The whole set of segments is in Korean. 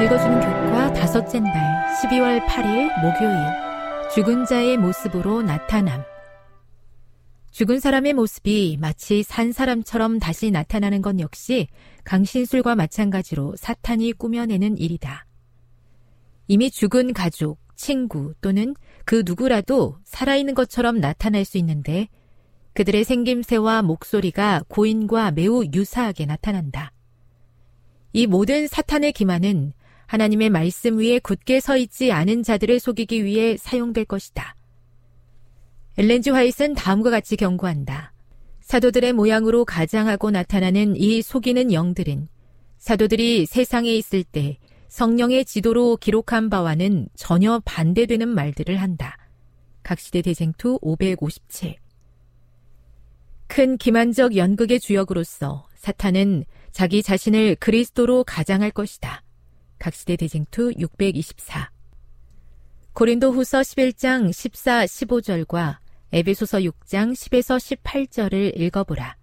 읽어주는 교과 다섯째 날 12월 8일 목요일 죽은 자의 모습으로 나타남 죽은 사람의 모습이 마치 산 사람처럼 다시 나타나는 건 역시 강신술과 마찬가지로 사탄이 꾸며내는 일이다. 이미 죽은 가족, 친구 또는 그 누구라도 살아있는 것처럼 나타날 수 있는데 그들의 생김새와 목소리가 고인과 매우 유사하게 나타난다. 이 모든 사탄의 기만은 하나님의 말씀 위에 굳게 서 있지 않은 자들을 속이기 위해 사용될 것이다. 엘렌지 화이트는 다음과 같이 경고한다. 사도들의 모양으로 가장하고 나타나는 이 속이는 영들은 사도들이 세상에 있을 때 성령의 지도로 기록한 바와는 전혀 반대되는 말들을 한다. 각시대 대쟁투 557. 큰 기만적 연극의 주역으로서 사탄은 자기 자신을 그리스도로 가장할 것이다. 각시대 대쟁투 624. 고린도 후서 11장 14, 15절과 에베소서 6장 10에서 18절을 읽어보라.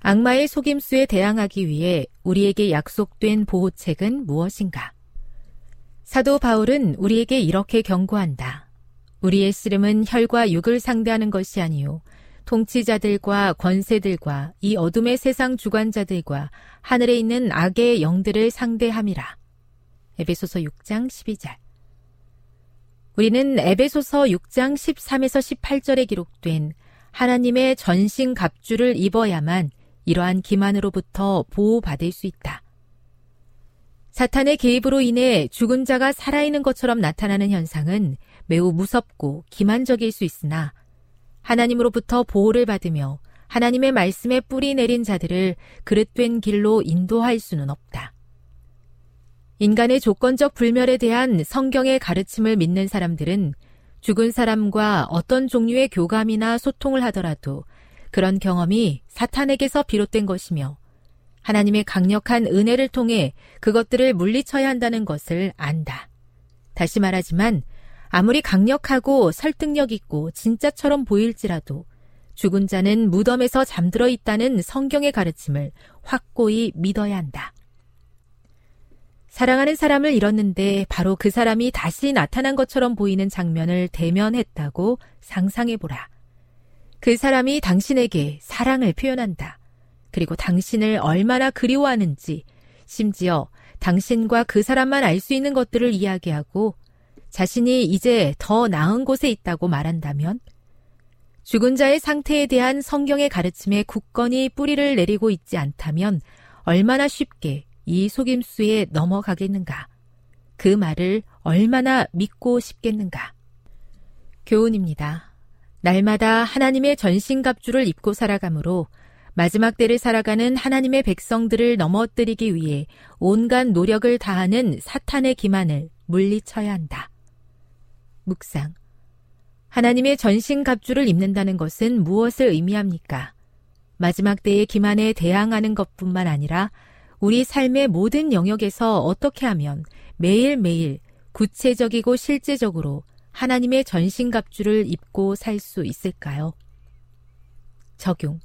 악마의 속임수에 대항하기 위해 우리에게 약속된 보호책은 무엇인가? 사도 바울은 우리에게 이렇게 경고한다. 우리의 씨름은 혈과 육을 상대하는 것이 아니요 통치자들과 권세들과 이 어둠의 세상 주관자들과 하늘에 있는 악의 영들을 상대함이라. 에베소서 6장 12절. 우리는 에베소서 6장 13에서 18절에 기록된 하나님의 전신 갑주를 입어야만 이러한 기만으로부터 보호받을 수 있다. 사탄의 개입으로 인해 죽은 자가 살아있는 것처럼 나타나는 현상은 매우 무섭고 기만적일 수 있으나 하나님으로부터 보호를 받으며 하나님의 말씀에 뿌리 내린 자들을 그릇된 길로 인도할 수는 없다. 인간의 조건적 불멸에 대한 성경의 가르침을 믿는 사람들은 죽은 사람과 어떤 종류의 교감이나 소통을 하더라도 그런 경험이 사탄에게서 비롯된 것이며 하나님의 강력한 은혜를 통해 그것들을 물리쳐야 한다는 것을 안다. 다시 말하지만 아무리 강력하고 설득력 있고 진짜처럼 보일지라도 죽은 자는 무덤에서 잠들어 있다는 성경의 가르침을 확고히 믿어야 한다. 사랑하는 사람을 잃었는데 바로 그 사람이 다시 나타난 것처럼 보이는 장면을 대면했다고 상상해보라. 그 사람이 당신에게 사랑을 표현한다. 그리고 당신을 얼마나 그리워하는지, 심지어 당신과 그 사람만 알 수 있는 것들을 이야기하고 자신이 이제 더 나은 곳에 있다고 말한다면 죽은 자의 상태에 대한 성경의 가르침에 굳건히 뿌리를 내리고 있지 않다면 얼마나 쉽게 이 속임수에 넘어가겠는가. 그 말을 얼마나 믿고 싶겠는가. 교훈입니다. 날마다 하나님의 전신갑주를 입고 살아가므로 마지막 때를 살아가는 하나님의 백성들을 넘어뜨리기 위해 온갖 노력을 다하는 사탄의 기만을 물리쳐야 한다. 묵상. 하나님의 전신 갑주를 입는다는 것은 무엇을 의미합니까? 마지막 때의 기만에 대항하는 것뿐만 아니라 우리 삶의 모든 영역에서 어떻게 하면 매일매일 구체적이고 실제적으로 하나님의 전신 갑주를 입고 살 수 있을까요? 적용.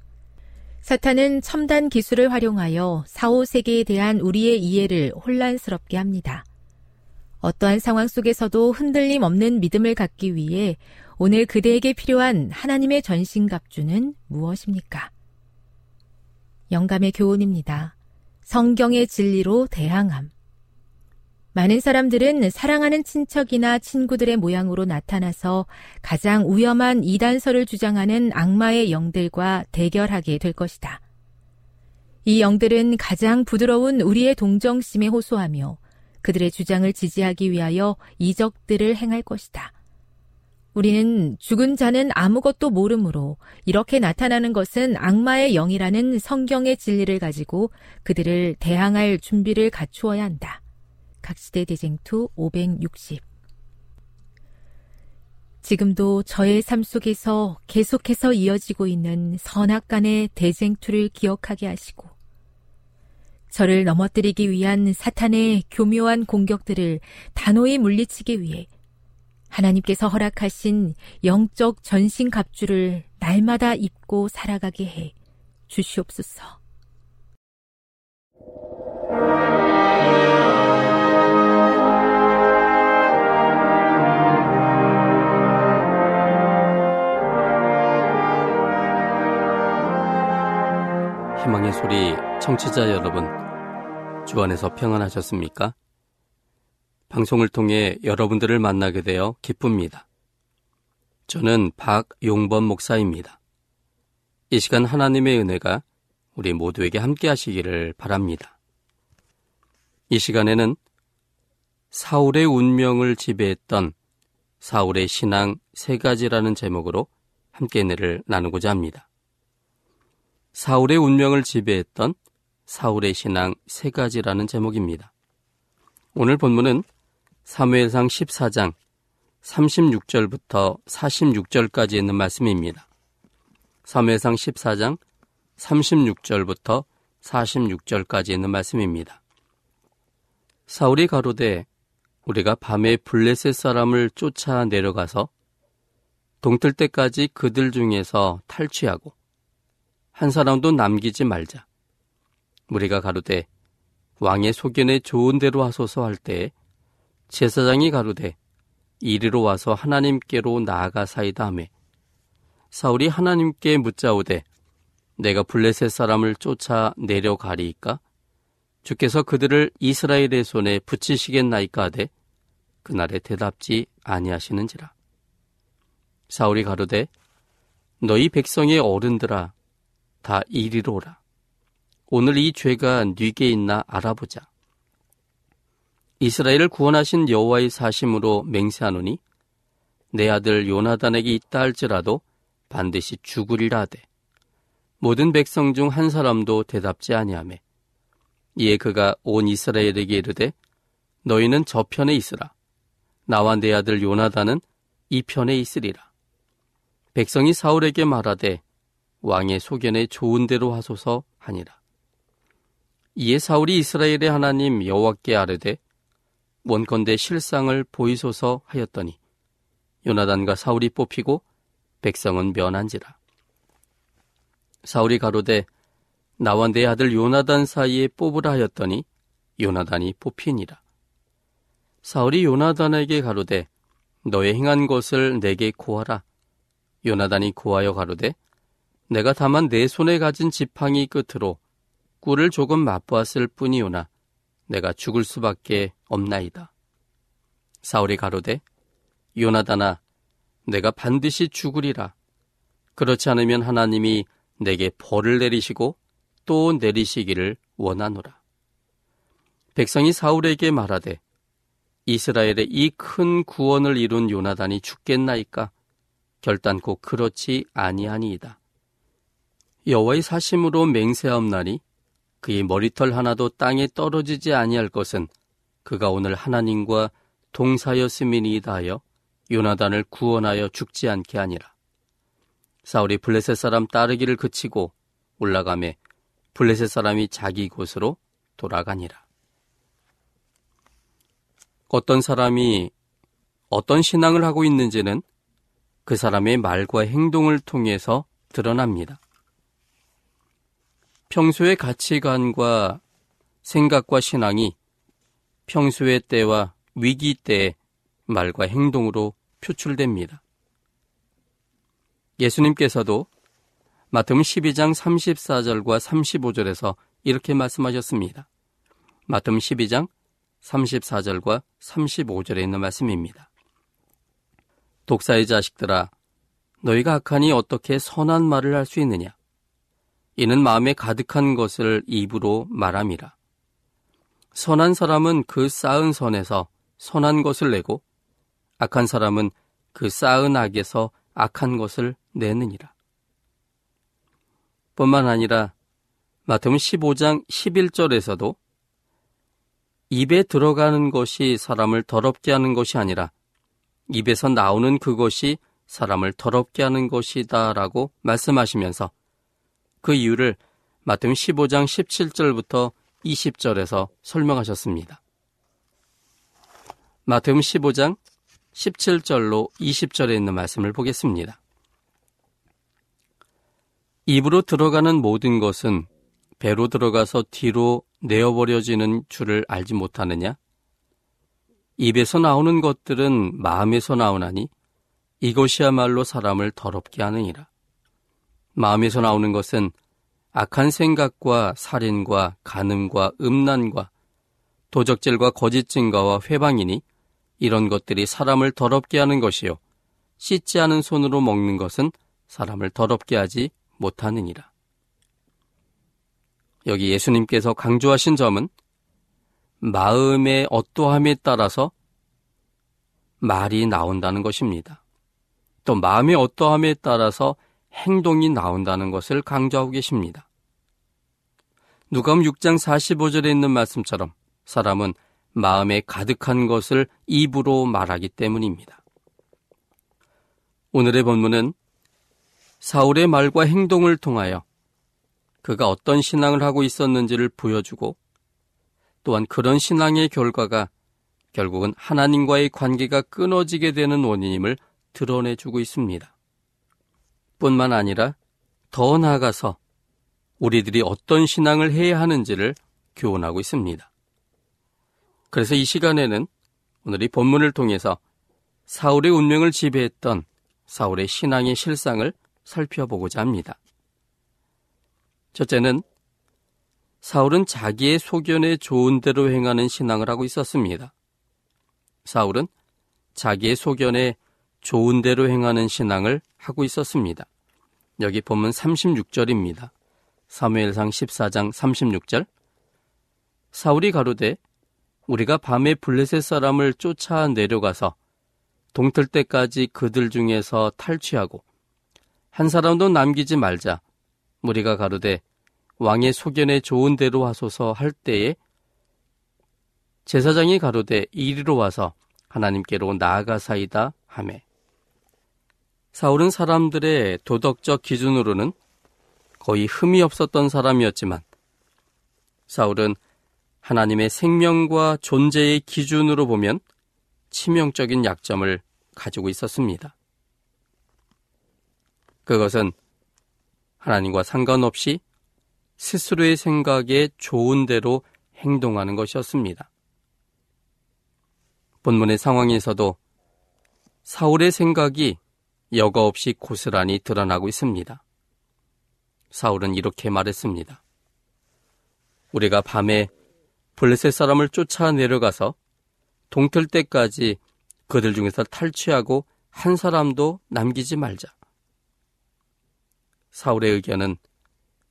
사탄은 첨단 기술을 활용하여 사후 세계에 대한 우리의 이해를 혼란스럽게 합니다. 어떠한 상황 속에서도 흔들림 없는 믿음을 갖기 위해 오늘 그대에게 필요한 하나님의 전신갑주는 무엇입니까? 영감의 교훈입니다. 성경의 진리로 대항함. 많은 사람들은 사랑하는 친척이나 친구들의 모양으로 나타나서 가장 위험한 이단설을 주장하는 악마의 영들과 대결하게 될 것이다. 이 영들은 가장 부드러운 우리의 동정심에 호소하며 그들의 주장을 지지하기 위하여 이적들을 행할 것이다. 우리는 죽은 자는 아무것도 모르므로 이렇게 나타나는 것은 악마의 영이라는 성경의 진리를 가지고 그들을 대항할 준비를 갖추어야 한다. 각시대 대쟁투 560 지금도 저의 삶 속에서 계속해서 이어지고 있는 선악 간의 대쟁투를 기억하게 하시고 저를 넘어뜨리기 위한 사탄의 교묘한 공격들을 단호히 물리치기 위해 하나님께서 허락하신 영적 전신 갑주를 날마다 입고 살아가게 해 주시옵소서. 희망의 소리 청취자 여러분, 주 안에서 평안하셨습니까? 방송을 통해 여러분들을 만나게 되어 기쁩니다. 저는 박용범 목사입니다. 이 시간 하나님의 은혜가 우리 모두에게 함께 하시기를 바랍니다. 이 시간에는 사울의 운명을 지배했던 사울의 신앙 세 가지라는 제목으로 함께 은혜를 나누고자 합니다. 사울의 운명을 지배했던 사울의 신앙 세 가지라는 제목입니다. 오늘 본문은 사무엘상 14장 36절부터 46절까지 있는 말씀입니다. 사무엘상 14장 36절부터 46절까지 있는 말씀입니다. 사울이 가로되 우리가 밤에 블레셋 사람을 쫓아 내려가서 동틀 때까지 그들 중에서 탈취하고 한 사람도 남기지 말자. 우리가 가로되 왕의 소견에 좋은 대로 하소서 할 때에 제사장이 가로되 이리로 와서 하나님께로 나아가사이다 하매. 사울이 하나님께 묻자오되 내가 블레셋 사람을 쫓아 내려가리이까? 주께서 그들을 이스라엘의 손에 붙이시겠나이까 하되 그날에 대답지 아니하시는지라. 사울이 가로되 너희 백성의 어른들아 다 이리로 오라. 오늘 이 죄가 뉘게 있나 알아보자 이스라엘을 구원하신 여호와의 사심으로 맹세하노니 내 아들 요나단에게 있다 할지라도 반드시 죽으리라 하되 모든 백성 중 한 사람도 대답지 아니하매 이에 그가 온 이스라엘에게 이르되 너희는 저편에 있으라. 나와 내 아들 요나단은 이 편에 있으리라. 백성이 사울에게 말하되 왕의 소견에 좋은 대로 하소서 하니라. 이에 사울이 이스라엘의 하나님 여호와께 아뢰되 원건대 실상을 보이소서 하였더니 요나단과 사울이 뽑히고 백성은 면한지라. 사울이 가로되 나와 내 아들 요나단 사이에 뽑으라 하였더니 요나단이 뽑히니라. 사울이 요나단에게 가로되 너의 행한 것을 내게 고하라. 요나단이 고하여 가로되 내가 다만 내 손에 가진 지팡이 끝으로 꿀을 조금 맛보았을 뿐이오나 내가 죽을 수밖에 없나이다. 사울이 가로되 요나다나 내가 반드시 죽으리라. 그렇지 않으면 하나님이 내게 벌을 내리시고 또 내리시기를 원하노라. 백성이 사울에게 말하되 이스라엘의 이 큰 구원을 이룬 요나단이 죽겠나이까 결단코 그렇지 아니하니이다. 여호와의 사심으로 맹세하옵나니 그의 머리털 하나도 땅에 떨어지지 아니할 것은 그가 오늘 하나님과 동사였음이니이다 하여 요나단을 구원하여 죽지 않게 하니라. 사울이 블레셋 사람 따르기를 그치고 올라가매 블레셋 사람이 자기 곳으로 돌아가니라. 어떤 사람이 어떤 신앙을 하고 있는지는 그 사람의 말과 행동을 통해서 드러납니다. 평소의 가치관과 생각과 신앙이 평소의 때와 위기 때의 말과 행동으로 표출됩니다. 예수님께서도 마태음 12장 34절과 35절에서 이렇게 말씀하셨습니다. 마태음 12장 34절과 35절에 있는 말씀입니다. 독사의 자식들아 너희가 악하니 어떻게 선한 말을 할 수 있느냐 이는 마음에 가득한 것을 입으로 말함이라 선한 사람은 그 쌓은 선에서 선한 것을 내고 악한 사람은 그 쌓은 악에서 악한 것을 내느니라. 뿐만 아니라 마태음 15장 11절에서도 입에 들어가는 것이 사람을 더럽게 하는 것이 아니라 입에서 나오는 그것이 사람을 더럽게 하는 것이다라고 말씀하시면서 그 이유를 마태음 15장 17절부터 20절에서 설명하셨습니다. 마태음 15장 17절로 20절에 있는 말씀을 보겠습니다. 입으로 들어가는 모든 것은 배로 들어가서 뒤로 내어버려지는 줄을 알지 못하느냐? 입에서 나오는 것들은 마음에서 나오나니 이것이야말로 사람을 더럽게 하느니라. 마음에서 나오는 것은 악한 생각과 살인과 간음과 음란과 도적질과 거짓 증거와 회방이니 이런 것들이 사람을 더럽게 하는 것이요 씻지 않은 손으로 먹는 것은 사람을 더럽게 하지 못하느니라. 여기 예수님께서 강조하신 점은 마음의 어떠함에 따라서 말이 나온다는 것입니다. 또 마음의 어떠함에 따라서 행동이 나온다는 것을 강조하고 계십니다. 누가음 6장 45절에 있는 말씀처럼 사람은 마음에 가득한 것을 입으로 말하기 때문입니다. 오늘의 본문은 사울의 말과 행동을 통하여 그가 어떤 신앙을 하고 있었는지를 보여주고 또한 그런 신앙의 결과가 결국은 하나님과의 관계가 끊어지게 되는 원인임을 드러내주고 있습니다. 뿐만 아니라 더 나아가서 우리들이 어떤 신앙을 해야 하는지를 교훈하고 있습니다. 그래서 이 시간에는 오늘 이 본문을 통해서 사울의 운명을 지배했던 사울의 신앙의 실상을 살펴보고자 합니다. 첫째는 사울은 자기의 소견에 좋은 대로 행하는 신앙을 하고 있었습니다. 사울은 자기의 소견에 좋은 대로 행하는 신앙을 하고 있었습니다. 여기 보면 36절입니다. 사무엘상 14장 36절. 사울이 가로되 우리가 밤에 블레셋 사람을 쫓아 내려가서 동틀 때까지 그들 중에서 탈취하고 한 사람도 남기지 말자. 무리가 가로되 왕의 소견에 좋은 대로 하소서 할 때에 제사장이 가로되 이리로 와서 하나님께로 나아가사이다 하매 사울은 사람들의 도덕적 기준으로는 거의 흠이 없었던 사람이었지만 사울은 하나님의 생명과 존재의 기준으로 보면 치명적인 약점을 가지고 있었습니다. 그것은 하나님과 상관없이 스스로의 생각에 좋은 대로 행동하는 것이었습니다. 본문의 상황에서도 사울의 생각이 여과 없이 고스란히 드러나고 있습니다. 사울은 이렇게 말했습니다. 우리가 밤에 블레셋 사람을 쫓아 내려가서 동틀 때까지 그들 중에서 탈취하고 한 사람도 남기지 말자. 사울의 의견은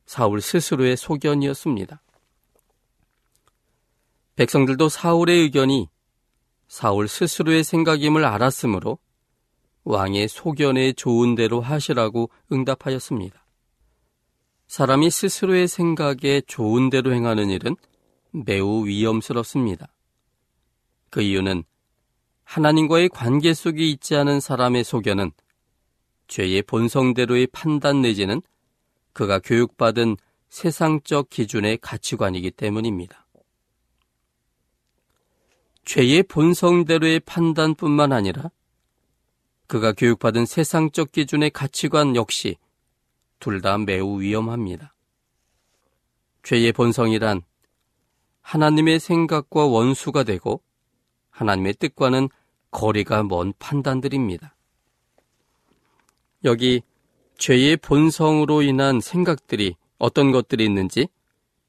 사울 스스로의 소견이었습니다. 백성들도 사울의 의견이 사울 스스로의 생각임을 알았으므로 왕의 소견에 좋은 대로 하시라고 응답하였습니다. 사람이 스스로의 생각에 좋은 대로 행하는 일은 매우 위험스럽습니다. 그 이유는 하나님과의 관계 속에 있지 않은 사람의 소견은 죄의 본성대로의 판단 내지는 그가 교육받은 세상적 기준의 가치관이기 때문입니다. 죄의 본성대로의 판단뿐만 아니라 그가 교육받은 세상적 기준의 가치관 역시 둘 다 매우 위험합니다. 죄의 본성이란 하나님의 생각과 원수가 되고 하나님의 뜻과는 거리가 먼 판단들입니다. 여기 죄의 본성으로 인한 생각들이 어떤 것들이 있는지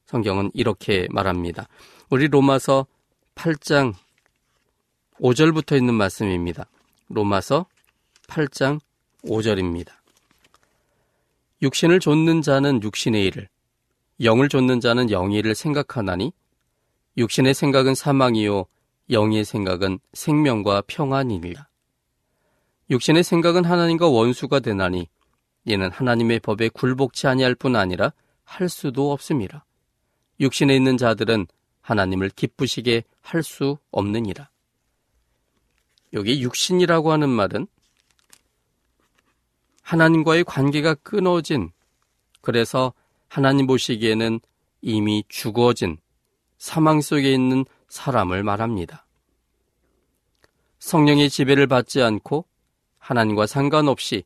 성경은 이렇게 말합니다. 우리 로마서 8장 5절부터 있는 말씀입니다. 로마서 8장 5절입니다. 육신을 좇는 자는 육신의 일을, 영을 좇는 자는 영의 일을 생각하나니 육신의 생각은 사망이요 영의 생각은 생명과 평안이니라. 육신의 생각은 하나님과 원수가 되나니 이는 하나님의 법에 굴복치 아니할 뿐 아니라 할 수도 없습니다. 육신에 있는 자들은 하나님을 기쁘시게 할 수 없느니라. 여기 육신이라고 하는 말은 하나님과의 관계가 끊어진 그래서 하나님 보시기에는 이미 죽어진 사망 속에 있는 사람을 말합니다. 성령의 지배를 받지 않고 하나님과 상관없이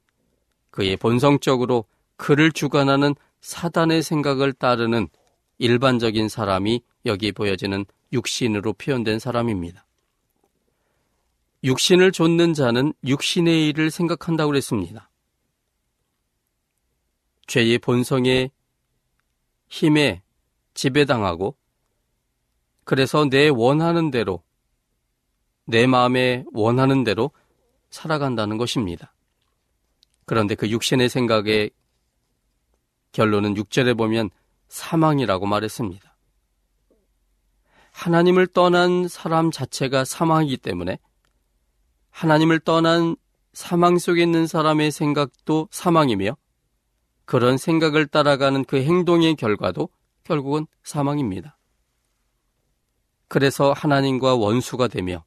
그의 본성적으로 그를 주관하는 사단의 생각을 따르는 일반적인 사람이 여기 보여지는 육신으로 표현된 사람입니다. 육신을 좇는 자는 육신의 일을 생각한다고 그랬습니다. 죄의 본성의 힘에 지배당하고 그래서 내 원하는 대로 내 마음에 원하는 대로 살아간다는 것입니다. 그런데 그 육신의 생각의 결론은 6절에 보면 사망이라고 말했습니다. 하나님을 떠난 사람 자체가 사망이기 때문에 하나님을 떠난 사망 속에 있는 사람의 생각도 사망이며 그런 생각을 따라가는 그 행동의 결과도 결국은 사망입니다. 그래서 하나님과 원수가 되며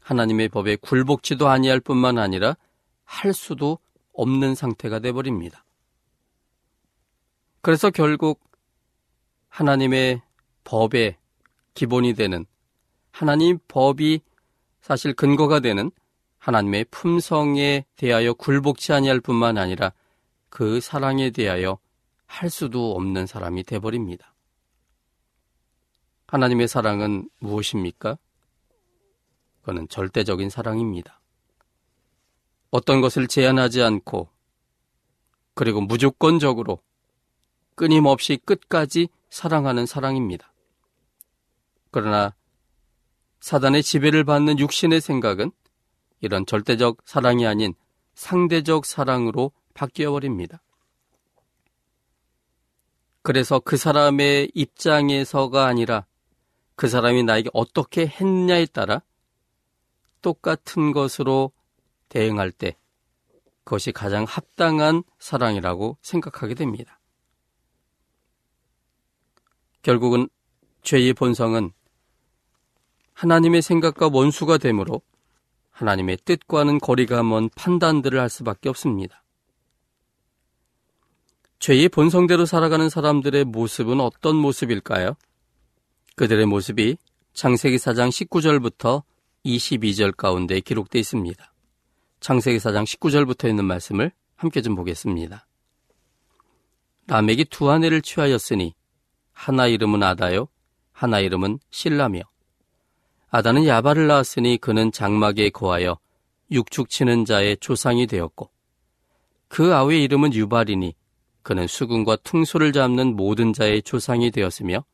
하나님의 법에 굴복지도 아니할 뿐만 아니라 할 수도 없는 상태가 되버립니다. 그래서 결국 하나님의 법의 기본이 되는 하나님 법이 사실 근거가 되는 하나님의 품성에 대하여 굴복치 아니할 뿐만 아니라 그 사랑에 대하여 할 수도 없는 사람이 되버립니다. 하나님의 사랑은 무엇입니까? 그는 절대적인 사랑입니다. 어떤 것을 제한하지 않고 그리고 무조건적으로 끊임없이 끝까지 사랑하는 사랑입니다. 그러나 사단의 지배를 받는 육신의 생각은 이런 절대적 사랑이 아닌 상대적 사랑으로 바뀌어 버립니다. 그래서 그 사람의 입장에서가 아니라 그 사람이 나에게 어떻게 했냐에 따라 똑같은 것으로 대응할 때 그것이 가장 합당한 사랑이라고 생각하게 됩니다. 결국은 죄의 본성은 하나님의 생각과 원수가 되므로 하나님의 뜻과는 거리가 먼 판단들을 할 수밖에 없습니다. 죄의 본성대로 살아가는 사람들의 모습은 어떤 모습일까요? 그들의 모습이 창세기 4장 19절부터 22절 가운데 기록되어 있습니다. 창세기 4장 19절부터 있는 말씀을 함께 좀 보겠습니다. 라멕이 두 아내를 취하였으니 하나 이름은 아다요 하나 이름은 신라며 아다는 야발을 낳았으니 그는 장막에 거하여 육축치는 자의 조상이 되었고 그 아우의 이름은 유발이니 그는 수군과 퉁소를 잡는 모든 자의 조상이 되었으며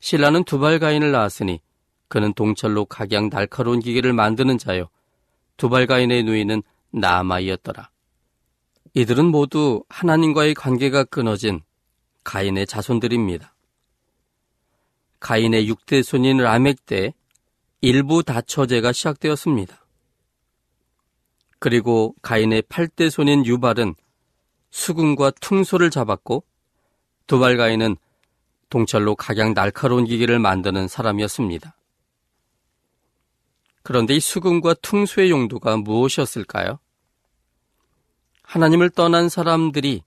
신라는 두발가인을 낳았으니 그는 동철로 각양 날카로운 기계를 만드는 자요 두발가인의 누이는 나마이였더라. 이들은 모두 하나님과의 관계가 끊어진 가인의 자손들입니다. 가인의 6대 손인 라멕 때 일부 다처제가 시작되었습니다. 그리고 가인의 8대 손인 유발은 수금과 퉁소를 잡았고 두발 가인은 동철로 각양 날카로운 기계를 만드는 사람이었습니다. 그런데 이 수금과 퉁소의 용도가 무엇이었을까요? 하나님을 떠난 사람들이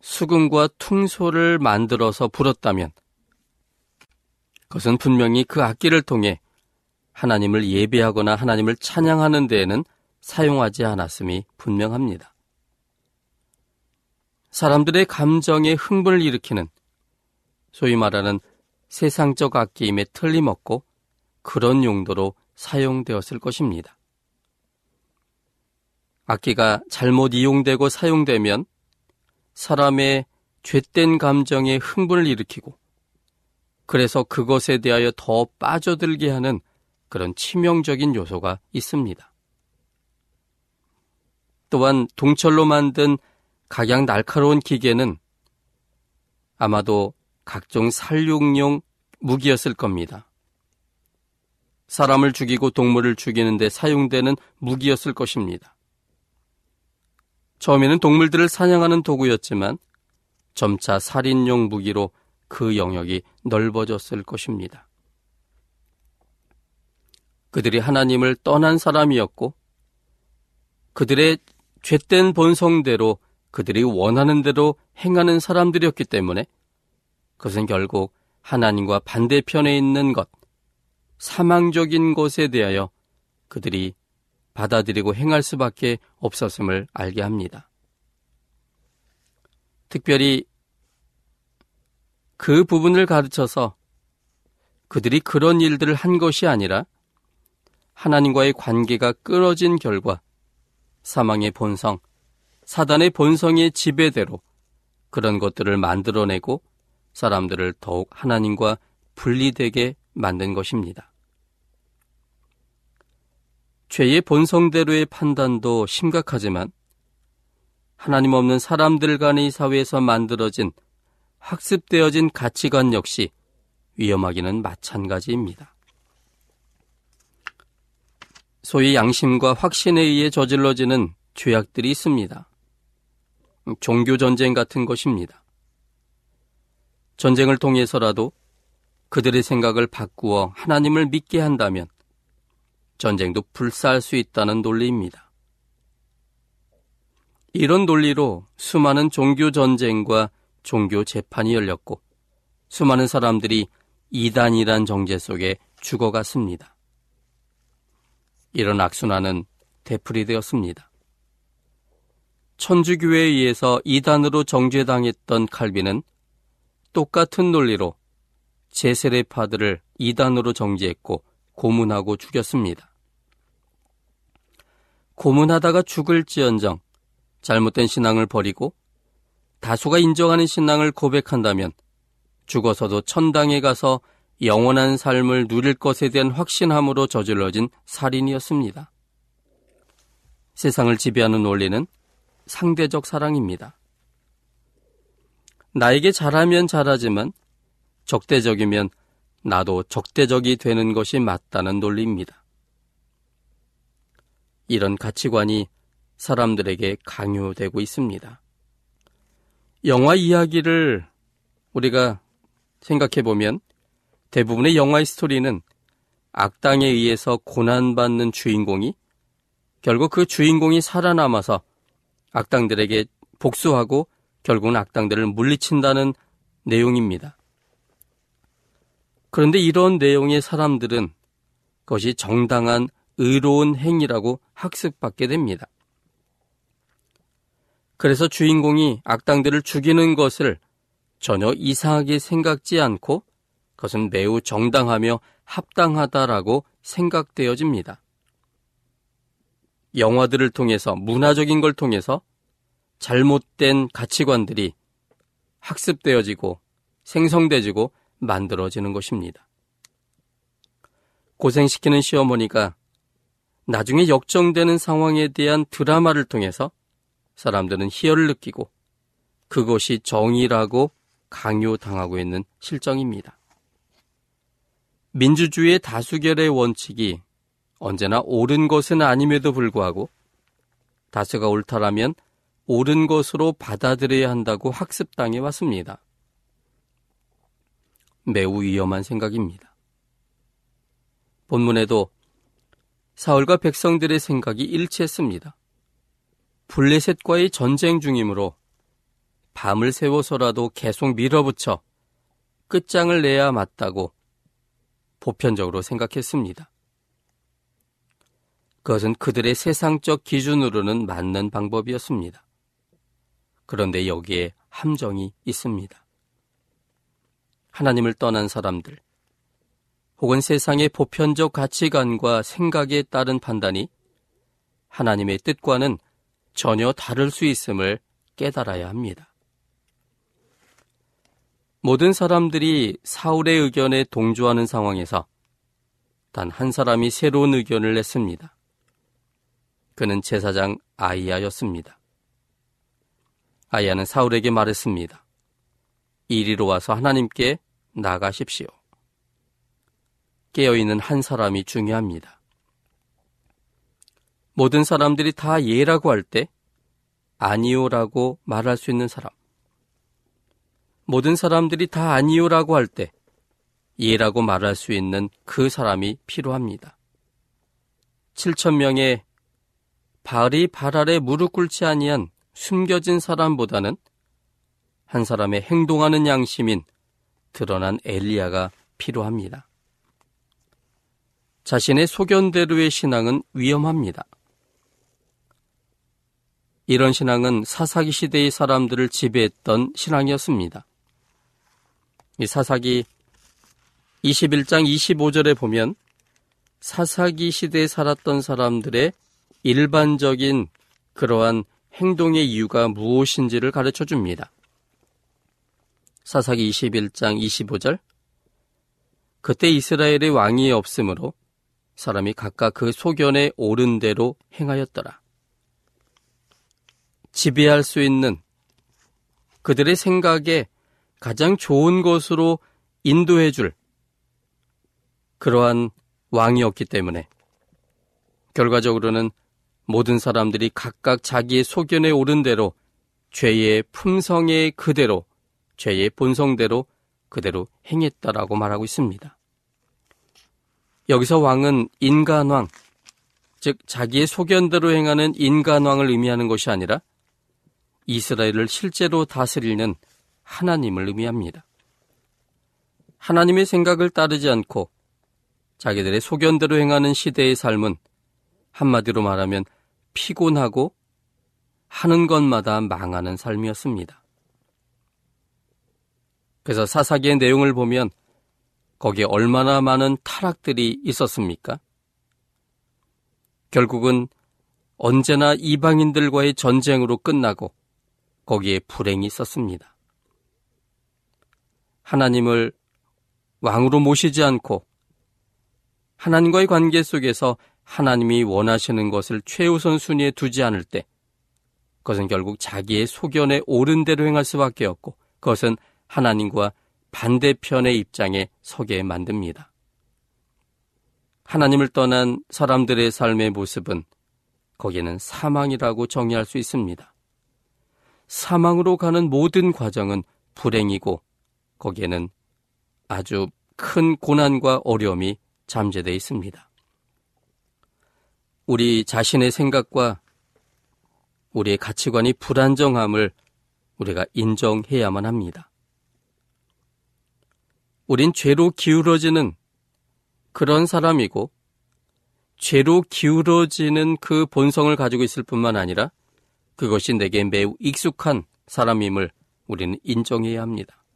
수금과 퉁소를 만들어서 불었다면 그것은 분명히 그 악기를 통해 하나님을 예배하거나 하나님을 찬양하는 데에는 사용하지 않았음이 분명합니다. 사람들의 감정에 흥분을 일으키는 소위 말하는 세상적 악기임에 틀림없고 그런 용도로 사용되었을 것입니다. 악기가 잘못 이용되고 사용되면 사람의 죄된 감정에 흥분을 일으키고 그래서 그것에 대하여 더 빠져들게 하는 그런 치명적인 요소가 있습니다. 또한 동철로 만든 각양 날카로운 기계는 아마도 각종 살육용 무기였을 겁니다. 사람을 죽이고 동물을 죽이는데 사용되는 무기였을 것입니다. 처음에는 동물들을 사냥하는 도구였지만 점차 살인용 무기로 그 영역이 넓어졌을 것입니다. 그들이 하나님을 떠난 사람이었고 그들의 죄된 본성대로 그들이 원하는 대로 행하는 사람들이었기 때문에 그것은 결국 하나님과 반대편에 있는 것, 사망적인 것에 대하여 그들이 받아들이고 행할 수밖에 없었음을 알게 합니다. 특별히 그 부분을 가르쳐서 그들이 그런 일들을 한 것이 아니라 하나님과의 관계가 끊어진 결과 사망의 본성, 사단의 본성의 지배대로 그런 것들을 만들어내고 사람들을 더욱 하나님과 분리되게 만든 것입니다. 죄의 본성대로의 판단도 심각하지만 하나님 없는 사람들 간의 사회에서 만들어진 학습되어진 가치관 역시 위험하기는 마찬가지입니다. 소위 양심과 확신에 의해 저질러지는 죄악들이 있습니다. 종교 전쟁 같은 것입니다. 전쟁을 통해서라도 그들의 생각을 바꾸어 하나님을 믿게 한다면 전쟁도 불사할 수 있다는 논리입니다. 이런 논리로 수많은 종교 전쟁과 종교 재판이 열렸고 수많은 사람들이 이단이란 정제 속에 죽어갔습니다. 이런 악순환은 되풀이되었습니다. 천주교회에 의해서 이단으로 정죄당했던 칼빈은 똑같은 논리로 제세례파들을 이단으로 정죄했고 고문하고 죽였습니다. 고문하다가 죽을지언정 잘못된 신앙을 버리고 다수가 인정하는 신앙을 고백한다면 죽어서도 천당에 가서 영원한 삶을 누릴 것에 대한 확신함으로 저질러진 살인이었습니다. 세상을 지배하는 원리는 상대적 사랑입니다. 나에게 잘하면 잘하지만 적대적이면 나도 적대적이 되는 것이 맞다는 논리입니다. 이런 가치관이 사람들에게 강요되고 있습니다. 영화 이야기를 우리가 생각해 보면 대부분의 영화의 스토리는 악당에 의해서 고난받는 주인공이 결국 그 주인공이 살아남아서 악당들에게 복수하고 결국은 악당들을 물리친다는 내용입니다. 그런데 이런 내용의 사람들은 그것이 정당한 의로운 행위라고 학습받게 됩니다. 그래서 주인공이 악당들을 죽이는 것을 전혀 이상하게 생각지 않고 그것은 매우 정당하며 합당하다라고 생각되어집니다. 영화들을 통해서 문화적인 걸 통해서 잘못된 가치관들이 학습되어지고 생성되지고 만들어지는 것입니다. 고생시키는 시어머니가 나중에 역정되는 상황에 대한 드라마를 통해서 사람들은 희열을 느끼고 그것이 정의라고 강요당하고 있는 실정입니다. 민주주의의 다수결의 원칙이 언제나 옳은 것은 아님에도 불구하고 다수가 옳다라면 옳은 것으로 받아들여야 한다고 학습당해 왔습니다. 매우 위험한 생각입니다. 본문에도 사울과 백성들의 생각이 일치했습니다. 블레셋과의 전쟁 중이므로 밤을 새워서라도 계속 밀어붙여 끝장을 내야 맞다고 보편적으로 생각했습니다. 그것은 그들의 세상적 기준으로는 맞는 방법이었습니다. 그런데 여기에 함정이 있습니다. 하나님을 떠난 사람들, 혹은 세상의 보편적 가치관과 생각에 따른 판단이 하나님의 뜻과는 전혀 다를 수 있음을 깨달아야 합니다. 모든 사람들이 사울의 의견에 동조하는 상황에서 단 한 사람이 새로운 의견을 냈습니다. 그는 제사장 아이야였습니다. 아이야는 사울에게 말했습니다. 이리로 와서 하나님께 나가십시오. 깨어있는 한 사람이 중요합니다. 모든 사람들이 다 예라고 할 때 아니요라고 말할 수 있는 사람. 모든 사람들이 다 아니요라고 할 때 예라고 말할 수 있는 그 사람이 필요합니다. 7천 명의 발이 발 아래 무릎 꿇지 아니한 숨겨진 사람보다는 한 사람의 행동하는 양심인 드러난 엘리야가 필요합니다. 자신의 소견대로의 신앙은 위험합니다. 이런 신앙은 사사기 시대의 사람들을 지배했던 신앙이었습니다. 이 사사기 21장 25절에 보면 사사기 시대에 살았던 사람들의 일반적인 그러한 행동의 이유가 무엇인지를 가르쳐 줍니다. 사사기 21장 25절 그때 이스라엘의 왕이 없으므로 사람이 각각 그 소견에 옳은 대로 행하였더라. 지배할 수 있는 그들의 생각에 가장 좋은 것으로 인도해 줄 그러한 왕이었기 때문에 결과적으로는 모든 사람들이 각각 자기의 소견에 오른 대로 죄의 품성에 그대로 죄의 본성대로 그대로 행했다라고 말하고 있습니다. 여기서 왕은 인간왕, 즉 자기의 소견대로 행하는 인간왕을 의미하는 것이 아니라 이스라엘을 실제로 다스리는 하나님을 의미합니다. 하나님의 생각을 따르지 않고 자기들의 소견대로 행하는 시대의 삶은 한마디로 말하면 피곤하고 하는 것마다 망하는 삶이었습니다. 그래서 사사기의 내용을 보면 거기에 얼마나 많은 타락들이 있었습니까? 결국은 언제나 이방인들과의 전쟁으로 끝나고 거기에 불행이 있었습니다. 하나님을 왕으로 모시지 않고 하나님과의 관계 속에서 하나님이 원하시는 것을 최우선 순위에 두지 않을 때 그것은 결국 자기의 소견에 옳은 대로 행할 수밖에 없고 그것은 하나님과 반대편의 입장에 서게 만듭니다. 하나님을 떠난 사람들의 삶의 모습은 거기에는 사망이라고 정의할 수 있습니다. 사망으로 가는 모든 과정은 불행이고 거기에는 아주 큰 고난과 어려움이 잠재되어 있습니다. 우리 자신의 생각과 우리의 가치관이 불안정함을 우리가 인정해야만 합니다. 우린 죄로 기울어지는 그런 사람이고 죄로 기울어지는 그 본성을 가지고 있을 뿐만 아니라 그것이 내게 매우 익숙한 사람임을 우리는 인정해야 합니다.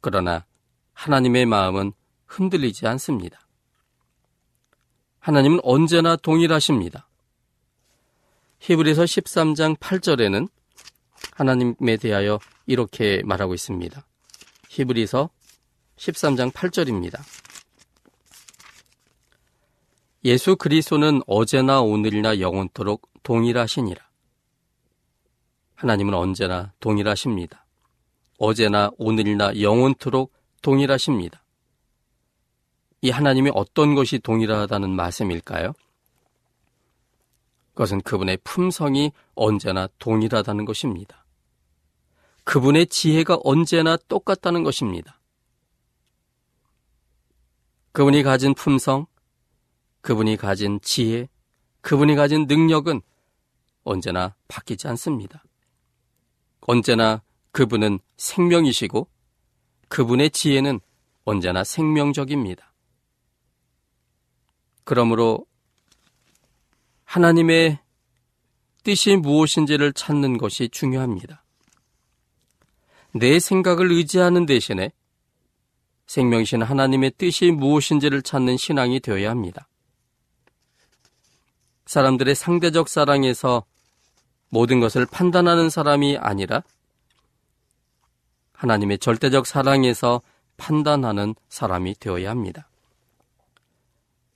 그러나 하나님의 마음은 흔들리지 않습니다. 하나님은 언제나 동일하십니다. 히브리서 13장 8절에는 하나님에 대하여 이렇게 말하고 있습니다. 히브리서 13장 8절입니다. 예수 그리스도는 어제나 오늘이나 영원토록 동일하시니라. 하나님은 언제나 동일하십니다. 어제나 오늘이나 영원토록 동일하십니다. 이 하나님이 어떤 것이 동일하다는 말씀일까요? 그것은 그분의 품성이 언제나 동일하다는 것입니다. 그분의 지혜가 언제나 똑같다는 것입니다. 그분이 가진 품성, 그분이 가진 지혜, 그분이 가진 능력은 언제나 바뀌지 않습니다. 언제나 그분은 생명이시고 그분의 지혜는 언제나 생명적입니다. 그러므로 하나님의 뜻이 무엇인지를 찾는 것이 중요합니다. 내 생각을 의지하는 대신에 생명이신 하나님의 뜻이 무엇인지를 찾는 신앙이 되어야 합니다. 사람들의 상대적 사랑에서 모든 것을 판단하는 사람이 아니라 하나님의 절대적 사랑에서 판단하는 사람이 되어야 합니다.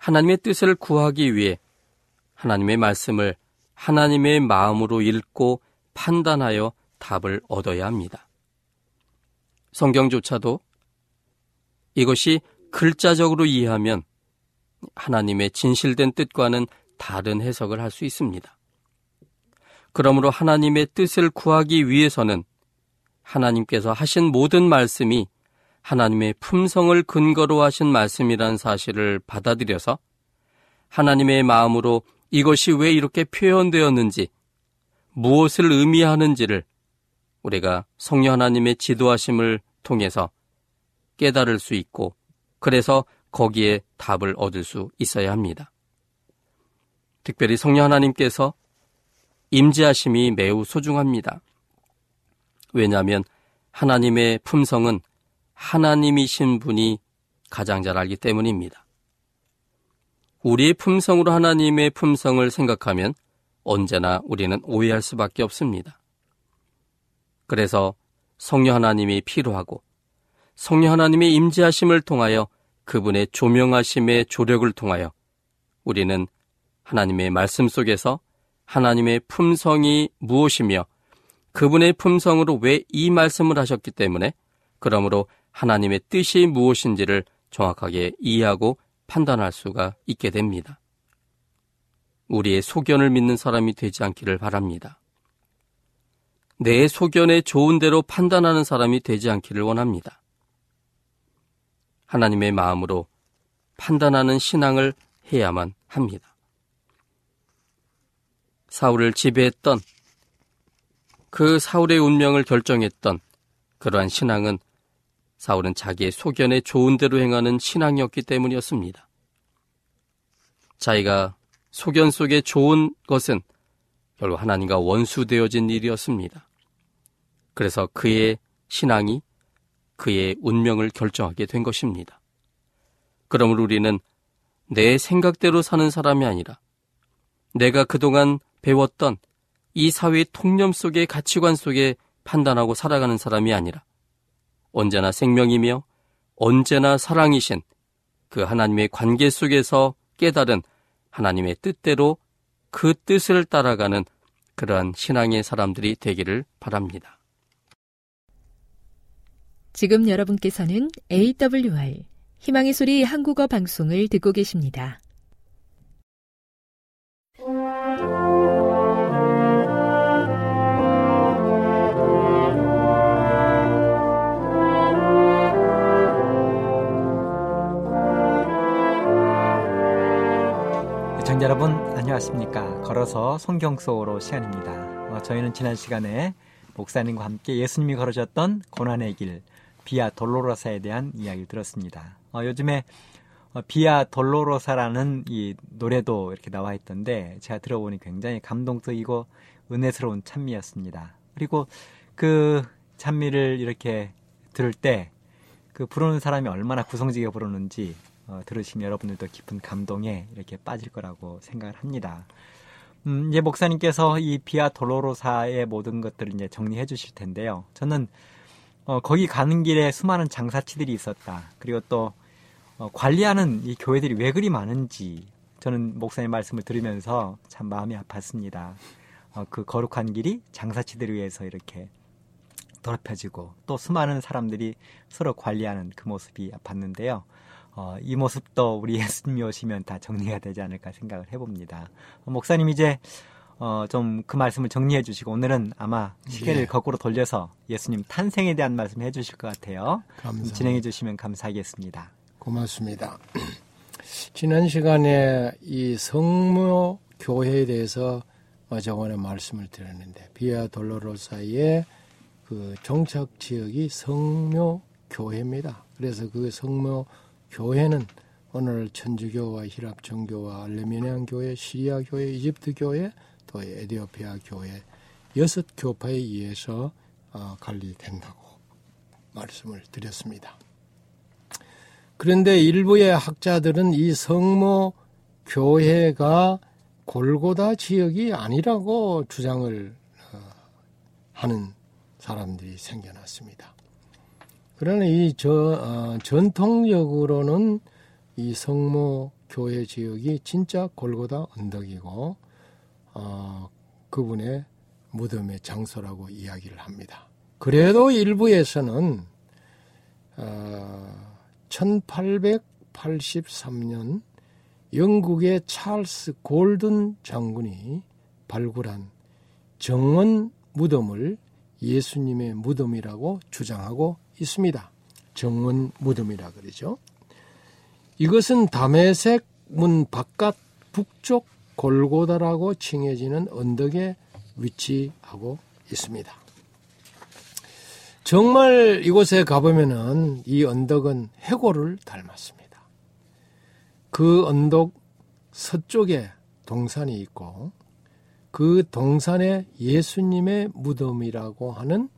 하나님의 뜻을 구하기 위해 하나님의 말씀을 하나님의 마음으로 읽고 판단하여 답을 얻어야 합니다. 성경조차도 이것이 글자적으로 이해하면 하나님의 진실된 뜻과는 다른 해석을 할 수 있습니다. 그러므로 하나님의 뜻을 구하기 위해서는 하나님께서 하신 모든 말씀이 하나님의 품성을 근거로 하신 말씀이라는 사실을 받아들여서 하나님의 마음으로 이것이 왜 이렇게 표현되었는지 무엇을 의미하는지를 우리가 성령 하나님의 지도하심을 통해서 깨달을 수 있고 그래서 거기에 답을 얻을 수 있어야 합니다. 특별히 성령 하나님께서 임재하심이 매우 소중합니다. 왜냐하면 하나님의 품성은 하나님이신 분이 가장 잘 알기 때문입니다. 우리의 품성으로 하나님의 품성을 생각하면 언제나 우리는 오해할 수밖에 없습니다. 그래서 성령 하나님이 필요하고 성령 하나님의 임재하심을 통하여 그분의 조명하심의 조력을 통하여 우리는 하나님의 말씀 속에서 하나님의 품성이 무엇이며 그분의 품성으로 왜 이 말씀을 하셨기 때문에 그러므로 하나님의 뜻이 무엇인지를 정확하게 이해하고 판단할 수가 있게 됩니다. 우리의 소견을 믿는 사람이 되지 않기를 바랍니다. 내 소견에 좋은 대로 판단하는 사람이 되지 않기를 원합니다. 하나님의 마음으로 판단하는 신앙을 해야만 합니다. 사울을 지배했던 그 사울의 운명을 결정했던 그러한 신앙은 사울은 자기의 소견에 좋은 대로 행하는 신앙이었기 때문이었습니다. 자기가 소견 속에 좋은 것은 결국 하나님과 원수되어진 일이었습니다. 그래서 그의 신앙이 그의 운명을 결정하게 된 것입니다. 그러므로 우리는 내 생각대로 사는 사람이 아니라 내가 그동안 배웠던 이 사회의 통념 속의 가치관 속에 판단하고 살아가는 사람이 아니라 언제나 생명이며 언제나 사랑이신 그 하나님의 관계 속에서 깨달은 하나님의 뜻대로 그 뜻을 따라가는 그러한 신앙의 사람들이 되기를 바랍니다. 지금 여러분께서는 AWR 희망의 소리 한국어 방송을 듣고 계십니다. 시청자 여러분 안녕하십니까? 걸어서 성경 속으로 시간입니다. 어, 저희는 지난 시간에 목사님과 함께 예수님이 걸으셨던 고난의 길 비아 돌로로사에 대한 이야기를 들었습니다. 어, 요즘에 어, 비아 돌로로사라는 이 노래도 이렇게 나와 있던데 제가 들어보니 굉장히 감동적이고 은혜스러운 찬미였습니다. 그리고 그 찬미를 이렇게 들을 때 그 부르는 사람이 얼마나 구성지게 부르는지 어, 들으시면 여러분들도 깊은 감동에 이렇게 빠질 거라고 생각을 합니다. 음, 이제 목사님께서 이 비아 돌로로사의 모든 것들을 이제 정리해 주실 텐데요. 저는 어, 거기 가는 길에 수많은 장사치들이 있었다. 그리고 또 어, 관리하는 이 교회들이 왜 그리 많은지 저는 목사님 말씀을 들으면서 참 마음이 아팠습니다. 어, 그 거룩한 길이 장사치들을 위해서 이렇게 더럽혀지고 또 수많은 사람들이 서로 관리하는 그 모습이 아팠는데요. 어, 이 모습도 우리 예수님이 오시면 다 정리가 되지 않을까 생각을 해봅니다. 어, 목사님 이제 어, 좀 그 말씀을 정리해 주시고 오늘은 아마 시계를 네. 거꾸로 돌려서 예수님 탄생에 대한 말씀을 해 주실 것 같아요. 진행해 주시면 감사하겠습니다. 고맙습니다. 지난 시간에 이 성모 교회에 대해서 저번에 말씀을 드렸는데 비아 돌로로사의 그 정착 지역이 성묘 교회입니다. 그래서 그 성묘 교회는 오늘 천주교와 히랍 정교와 알레미니안 교회, 시리아 교회, 이집트 교회, 또 에디오피아 교회 여섯 교파에 의해서 어, 관리된다고 말씀을 드렸습니다. 그런데 일부의 학자들은 이 성모 교회가 골고다 지역이 아니라고 주장을 어, 하는 사람들이 생겨났습니다. 그러나 이 저, 어, 전통적으로는 이 성모 교회 지역이 진짜 골고다 언덕이고 어, 그분의 무덤의 장소라고 이야기를 합니다. 그래도 일부에서는 어, 1883년 영국의 찰스 골든 장군이 발굴한 정원 무덤을 예수님의 무덤이라고 주장하고 있습니다. 정원 무덤이라 그러죠. 이것은 담에색 문 바깥 북쪽 골고다라고 칭해지는 언덕에 위치하고 있습니다. 정말 이곳에 가보면은 이 언덕은 해골을 닮았습니다. 그 언덕 서쪽에 동산이 있고 그 동산에 예수님의 무덤이라고 하는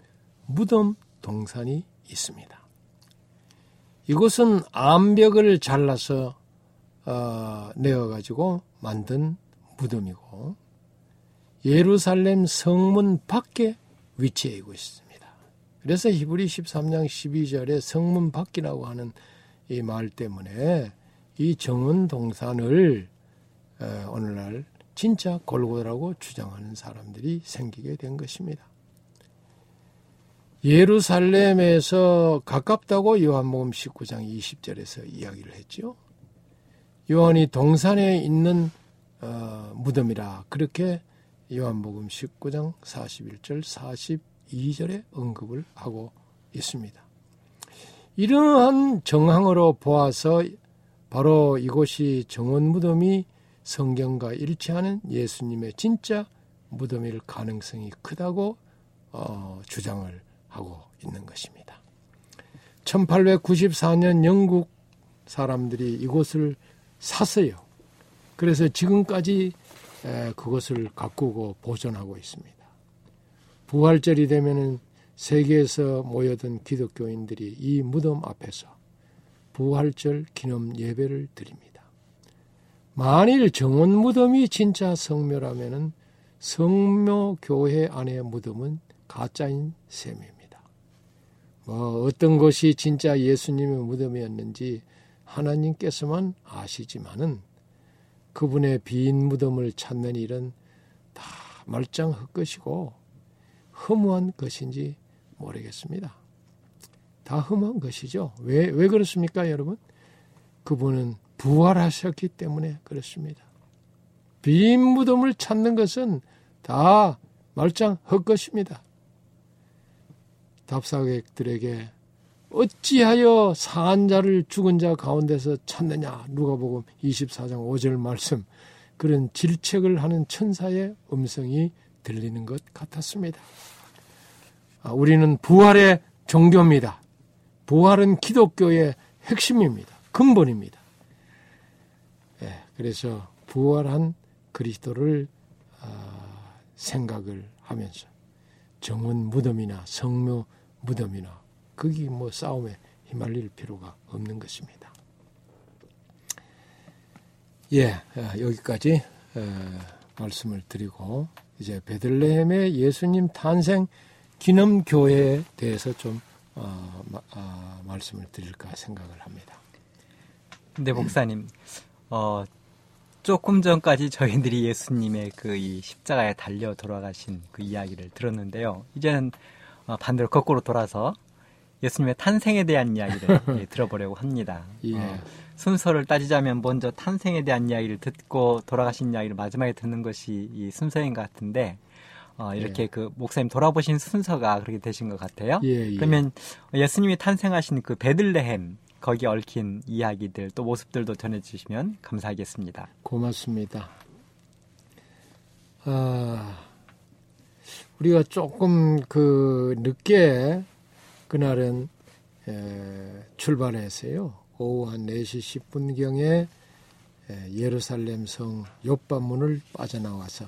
무덤 동산이 있습니다. 이곳은 암벽을 잘라서 어, 내어가지고 만든 무덤이고 예루살렘 성문 밖에 위치해 있습니다. 그래서 히브리 13장 12절에 성문 밖이라고 하는 이 말 때문에 이 정은 동산을 오늘날 진짜 골고라고 주장하는 사람들이 생기게 된 것입니다. 예루살렘에서 가깝다고 요한복음 19장 20절에서 이야기를 했죠. 요한이 동산에 있는 어, 무덤이라 그렇게 요한복음 19장 41절 42절에 언급을 하고 있습니다. 이러한 정황으로 보아서 바로 이곳이 정원 무덤이 성경과 일치하는 예수님의 진짜 무덤일 가능성이 크다고 어, 주장을 하고 있는 것입니다. 1894년 영국 사람들이 이곳을 샀어요. 그래서 지금까지 그것을 가꾸고 보존하고 있습니다. 부활절이 되면은 세계에서 모여든 기독교인들이 이 무덤 앞에서 부활절 기념 예배를 드립니다. 만일 정원 무덤이 진짜 성묘라면은 성묘 교회 안의 무덤은 가짜인 셈입니다. 뭐 어떤 것이 진짜 예수님의 무덤이었는지 하나님께서만 아시지만은 그분의 빈 무덤을 찾는 일은 다 말짱 헛것이고 허무한 것인지 모르겠습니다. 다 허무한 것이죠. 왜, 왜 그렇습니까, 여러분? 그분은 부활하셨기 때문에 그렇습니다. 빈 무덤을 찾는 것은 다 말짱 헛것입니다. 답사객들에게 어찌하여 사한 자를 죽은 자 가운데서 찾느냐 누가복음 24장 5절 말씀 그런 질책을 하는 천사의 음성이 들리는 것 같았습니다. 아, 우리는 부활의 종교입니다. 부활은 기독교의 핵심입니다. 근본입니다. 예, 그래서 부활한 그리스도를 어, 생각을 하면서 정원 무덤이나 성묘 무덤이나 거기 뭐 싸움에 휘말릴 필요가 없는 것입니다. 예, 어, 여기까지 어, 말씀을 드리고 이제 베들레헴의 예수님 탄생 기념 교회에 대해서 좀 어, 어, 말씀을 드릴까 생각을 합니다. 근데 목사님, 어, 조금 전까지 저희들이 예수님의 그 이 십자가에 달려 돌아가신 그 이야기를 들었는데요. 이제는 어, 반대로 거꾸로 돌아서 예수님의 탄생에 대한 이야기를 예, 들어보려고 합니다. 예. 어, 순서를 따지자면 먼저 탄생에 대한 이야기를 듣고 돌아가신 이야기를 마지막에 듣는 것이 이 순서인 것 같은데 어, 이렇게 예. 그 목사님 돌아보신 순서가 그렇게 되신 것 같아요. 예, 예. 그러면 예수님이 탄생하신 그 베들레헴 거기 얽힌 이야기들 또 모습들도 전해주시면 감사하겠습니다. 고맙습니다. 아, 우리가 조금 그 늦게 그날은 에, 출발했어요. 오후 한 4시 10분경에 예루살렘 성 요반문을 빠져나와서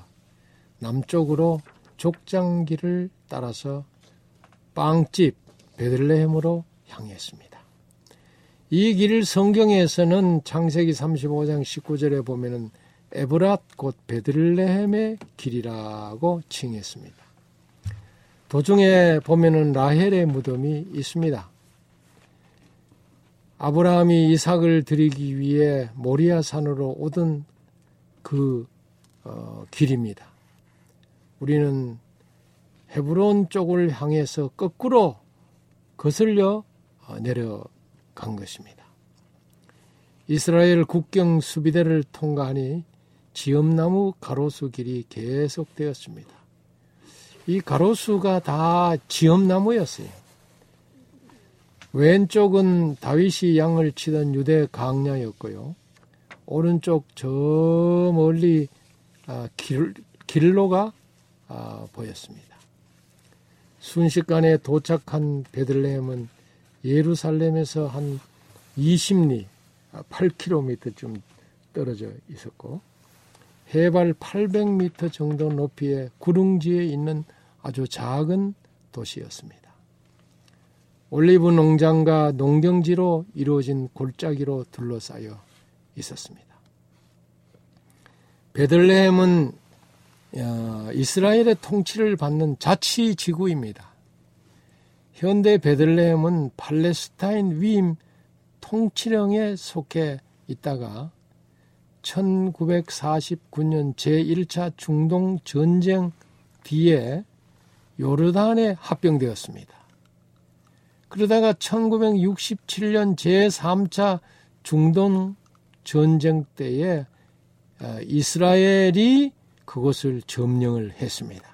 남쪽으로 족장길을 따라서 빵집 베들레헴으로 향했습니다. 이 길을 성경에서는 창세기 35장 19절에 보면은 에브랏 곧 베들레헴의 길이라고 칭했습니다. 도중에 보면은 라헬의 무덤이 있습니다. 아브라함이 이삭을 드리기 위해 모리아 산으로 오던 그 어, 길입니다. 우리는 헤브론 쪽을 향해서 거꾸로 거슬려 어, 내려간 것입니다. 이스라엘 국경 수비대를 통과하니 지엄나무 가로수 길이 계속되었습니다. 이 가로수가 다 지엄나무였어요. 왼쪽은 다윗이 양을 치던 유대 강야였고요. 오른쪽 저 멀리 아, 길, 길로가 아, 보였습니다. 순식간에 도착한 베들레헴은 예루살렘에서 한 20리, 8km쯤 떨어져 있었고 해발 800m 정도 높이의 구릉지에 있는 아주 작은 도시였습니다. 올리브 농장과 농경지로 이루어진 골짜기로 둘러싸여 있었습니다. 베들레헴은 어, 이스라엘의 통치를 받는 자치 지구입니다. 현대 베들레헴은 팔레스타인 위임 통치령에 속해 있다가 1949년 제1차 중동 전쟁 뒤에 요르단에 합병되었습니다. 그러다가 1967년 제3차 중동 전쟁 때에 이스라엘이 그곳을 점령을 했습니다.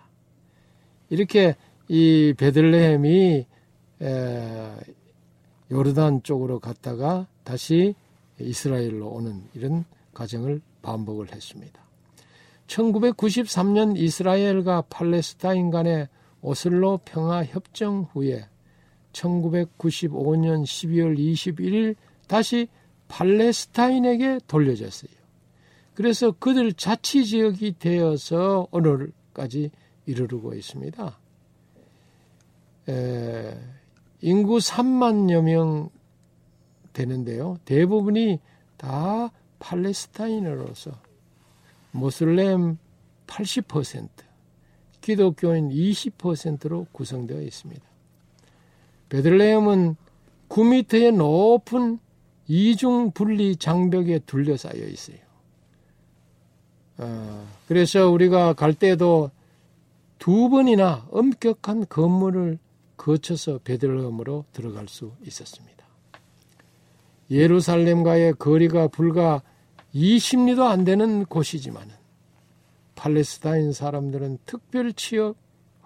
이렇게 이 베들레헴이 요르단 쪽으로 갔다가 다시 이스라엘로 오는 이런 과정을 반복을 했습니다. 1993년 이스라엘과 팔레스타인 간의 오슬로 평화 협정 후에 1995년 12월 21일 다시 팔레스타인에게 돌려졌어요. 그래서 그들 자치 지역이 되어서 오늘까지 이르르고 있습니다. 에, 인구 3만여 명 되는데요. 대부분이 다 팔레스타인으로서 모슬렘 80%, 기독교인 20%로 구성되어 있습니다. 베들레헴은 9m의 높은 이중 분리 장벽에 둘러싸여 있어요. 어, 그래서 우리가 갈 때도 두 번이나 엄격한 건물을 거쳐서 베들레헴으로 들어갈 수 있었습니다. 예루살렘과의 거리가 불과 20리도 안 되는 곳이지만 팔레스타인 사람들은 특별 취업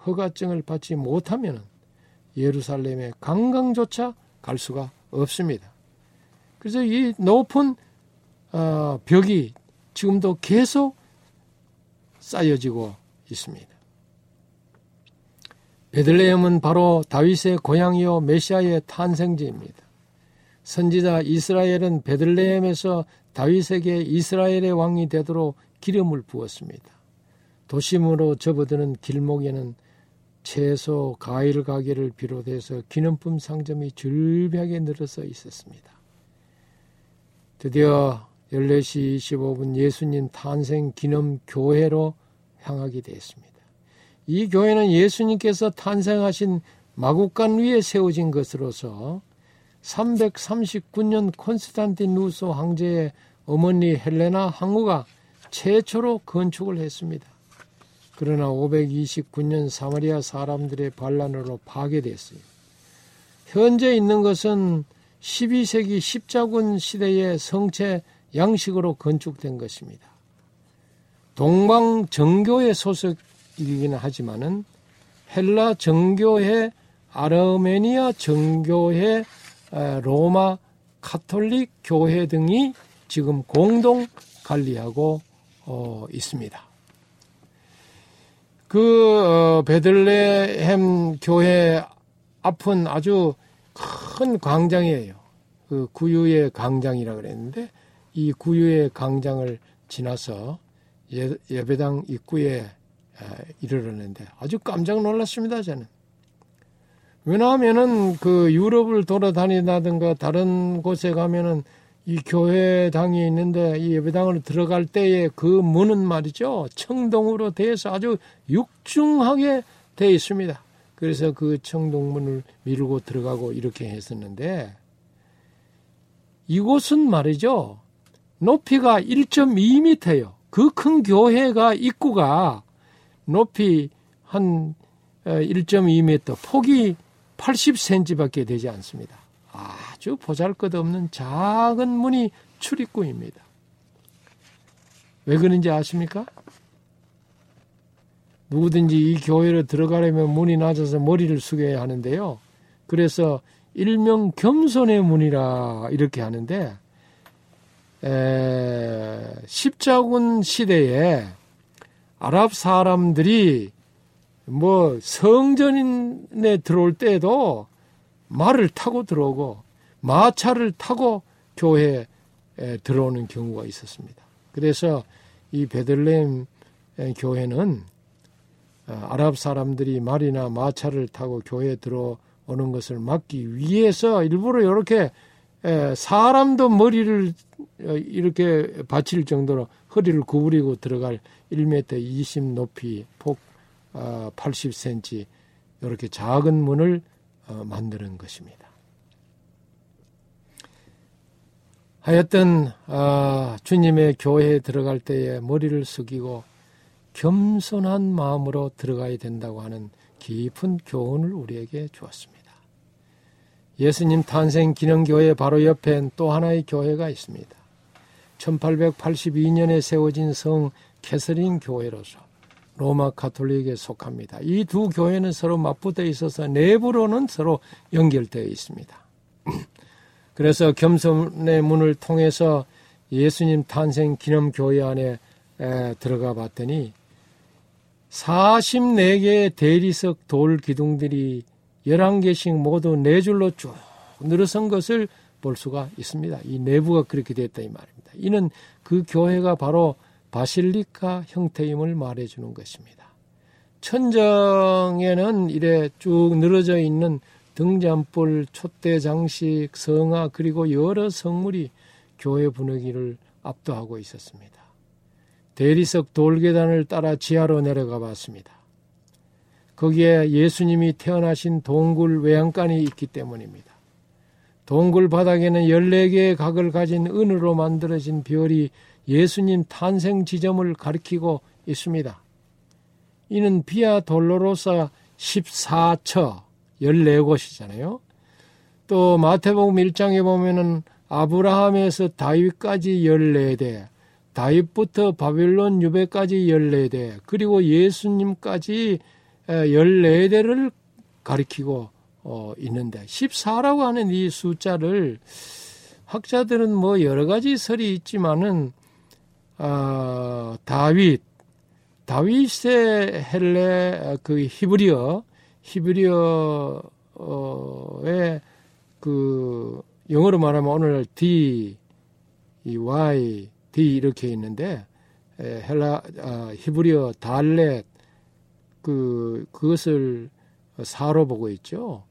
허가증을 받지 못하면 예루살렘에 관광조차 갈 수가 없습니다. 그래서 이 높은 어, 벽이 지금도 계속 쌓여지고 있습니다. 베들레헴은 바로 다윗의 고향이요 메시아의 탄생지입니다. 선지자 이스라엘은 베들레헴에서 다윗에게 이스라엘의 왕이 되도록 기름을 부었습니다. 도심으로 접어드는 길목에는 채소, 과일 가게를 비롯해서 기념품 상점이 줄비하게 늘어서 있었습니다. 드디어 14시 25분 예수님 탄생 기념 교회로 향하게 되었습니다. 이 교회는 예수님께서 탄생하신 마국간 위에 세워진 것으로서 339년 콘스탄티누스 황제의 어머니 헬레나 항우가 최초로 건축을 했습니다. 그러나 529년 사마리아 사람들의 반란으로 파괴됐어요. 현재 있는 것은 12세기 십자군 시대의 성체 양식으로 건축된 것입니다. 동방 정교회 소속이기는 하지만은 헬라 정교회, 아르메니아 정교회, 로마 카톨릭 교회 등이 지금 공동 관리하고 어, 있습니다. 그 어, 베들레헴 교회 앞은 아주 큰 광장이에요. 그 구유의 광장이라 그랬는데 이 구유의 광장을 지나서 예, 예배당 입구에 이르렀는데 아주 깜짝 놀랐습니다 저는. 왜냐하면은 그 유럽을 돌아다니다든가 다른 곳에 가면은 이 교회당이 있는데 이 예배당으로 들어갈 때에 그 문은 말이죠 청동으로 되어서 아주 육중하게 되어 있습니다. 그래서 그 청동문을 밀고 들어가고 이렇게 했었는데 이곳은 말이죠 높이가 1.2m예요. 그 큰 교회가 입구가 높이 한 1.2m, 폭이 80cm밖에 되지 않습니다. 아 주 보잘것없는 작은 문이 출입구입니다. 왜 그런지 아십니까? 누구든지 이 교회로 들어가려면 문이 낮아서 머리를 숙여야 하는데요. 그래서 일명 겸손의 문이라 이렇게 하는데 에, 십자군 시대에 아랍 사람들이 뭐 성전에 들어올 때도 말을 타고 들어오고 마차를 타고 교회에 들어오는 경우가 있었습니다. 그래서 이 베들레헴 교회는 어, 아랍 사람들이 말이나 마차를 타고 교회에 들어오는 것을 막기 위해서 일부러 이렇게 사람도 머리를 어, 이렇게 받칠 정도로 허리를 구부리고 들어갈 1m 20 높이 폭 80cm 어, 이렇게 작은 문을 어, 만드는 것입니다. 하여튼 주님의 교회에 들어갈 때에 머리를 숙이고 겸손한 마음으로 들어가야 된다고 하는 깊은 교훈을 우리에게 주었습니다. 예수님 탄생 기념교회 바로 옆엔 또 하나의 교회가 있습니다. 1882년에 세워진 성 캐서린 교회로서 로마 카톨릭에 속합니다. 이 두 교회는 서로 맞붙어 있어서 내부로는 서로 연결되어 있습니다. 그래서 겸손의 문을 통해서 예수님 탄생 기념 교회 안에 들어가 봤더니 44개의 대리석 돌 기둥들이 11개씩 모두 네 줄로 쭉 늘어선 것을 볼 수가 있습니다. 이 내부가 그렇게 됐다 이 말입니다. 이는 그 교회가 바로 바실리카 형태임을 말해주는 것입니다. 천정에는 이래 쭉 늘어져 있는 등잔불, 촛대 장식, 성화 그리고 여러 성물이 교회 분위기를 압도하고 있었습니다. 대리석 돌계단을 따라 지하로 내려가 봤습니다. 거기에 예수님이 태어나신 동굴 외양간이 있기 때문입니다. 동굴 바닥에는 14개의 각을 가진 은으로 만들어진 별이 예수님 탄생 지점을 가리키고 있습니다. 이는 비아 돌로로사 14처 14곳이잖아요. 또 마태복음 1장에 보면은 아브라함에서 다윗까지 14대, 다윗부터 바빌론 유배까지 14대, 그리고 예수님까지 14대를 가리키고 어, 있는데 14라고 하는 이 숫자를 학자들은 뭐 여러 가지 설이 있지만은 어, 다윗 다윗의 헬레 그 히브리어 히브리어의 그 영어로 말하면 오늘 D, 이 Y, D 이렇게 있는데 헬라 아, 히브리어 달렛 그 그것을 사로 보고 있죠.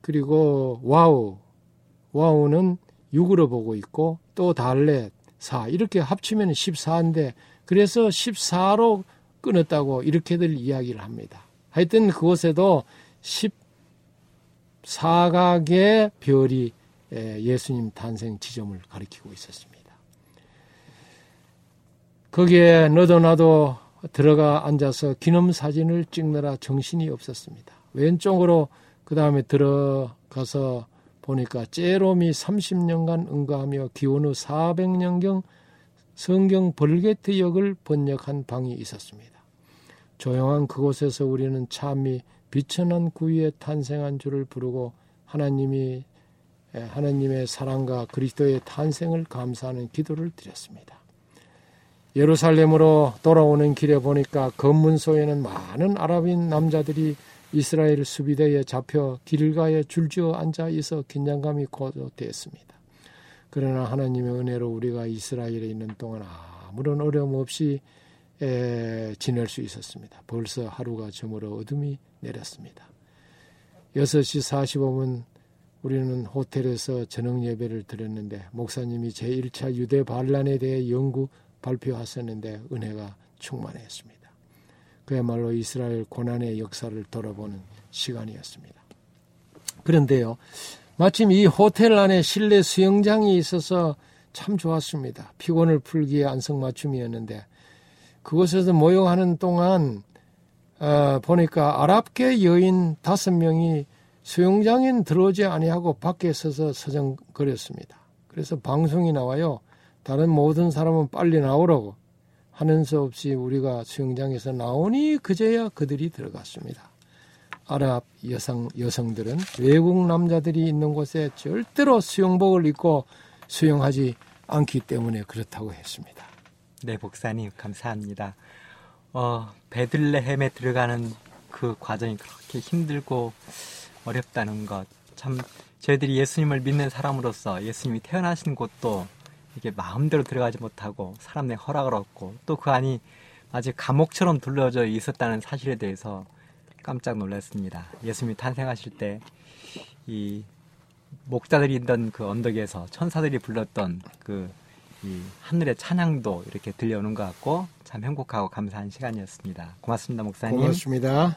그리고 와우 와우는 6으로 보고 있고 또 달렛 4 이렇게 합치면 14인데 그래서 14로 끊었다고 이렇게들 이야기를 합니다. 하여튼 그곳에도 14각의 별이 예수님 탄생 지점을 가리키고 있었습니다. 거기에 너도 나도 들어가 앉아서 기념 사진을 찍느라 정신이 없었습니다. 왼쪽으로 그 다음에 들어가서 보니까 제롬이 30년간 응가하며 기원 후 400년경 성경 벌게트 역을 번역한 방이 있었습니다. 조용한 그곳에서 우리는 참이 비천한 구위에 탄생한 줄을 부르고 하나님이 하나님의 사랑과 그리스도의 탄생을 감사하는 기도를 드렸습니다. 예루살렘으로 돌아오는 길에 보니까 검문소에는 많은 아랍인 남자들이 이스라엘 수비대에 잡혀 길가에 줄지어 앉아 있어 긴장감이 고조되었습니다. 그러나 하나님의 은혜로 우리가 이스라엘에 있는 동안 아무런 어려움 없이 에, 지낼 수 있었습니다. 벌써 하루가 저물어 어둠이 내렸습니다. 6시 45분 우리는 호텔에서 저녁 예배를 드렸는데 목사님이 제1차 유대 반란에 대해 연구 발표하셨는데 은혜가 충만했습니다. 그야말로 이스라엘 고난의 역사를 돌아보는 시간이었습니다. 그런데요, 마침 이 호텔 안에 실내 수영장이 있어서 참 좋았습니다. 피곤을 풀기에 안성맞춤이었는데 그곳에서 모욕하는 동안 어, 보니까 아랍계 여인 다섯 명이 수영장엔 들어오지 아니하고 밖에 서서 서정거렸습니다. 그래서 방송이 나와요. 다른 모든 사람은 빨리 나오라고 하는 수 없이 우리가 수영장에서 나오니 그제야 그들이 들어갔습니다. 아랍 여성, 여성들은 외국 남자들이 있는 곳에 절대로 수영복을 입고 수영하지 않기 때문에 그렇다고 했습니다. 네, 목사님, 감사합니다. 어, 베들레헴에 들어가는 그 과정이 그렇게 힘들고 어렵다는 것. 참, 저희들이 예수님을 믿는 사람으로서 예수님이 태어나신 곳도 이게 마음대로 들어가지 못하고 사람의 허락을 얻고 또 그 안이 아직 감옥처럼 둘러져 있었다는 사실에 대해서 깜짝 놀랐습니다. 예수님이 탄생하실 때 이 목자들이 있던 그 언덕에서 천사들이 불렀던 그 이 하늘의 찬양도 이렇게 들려오는 것 같고 참 행복하고 감사한 시간이었습니다. 고맙습니다, 목사님. 고맙습니다.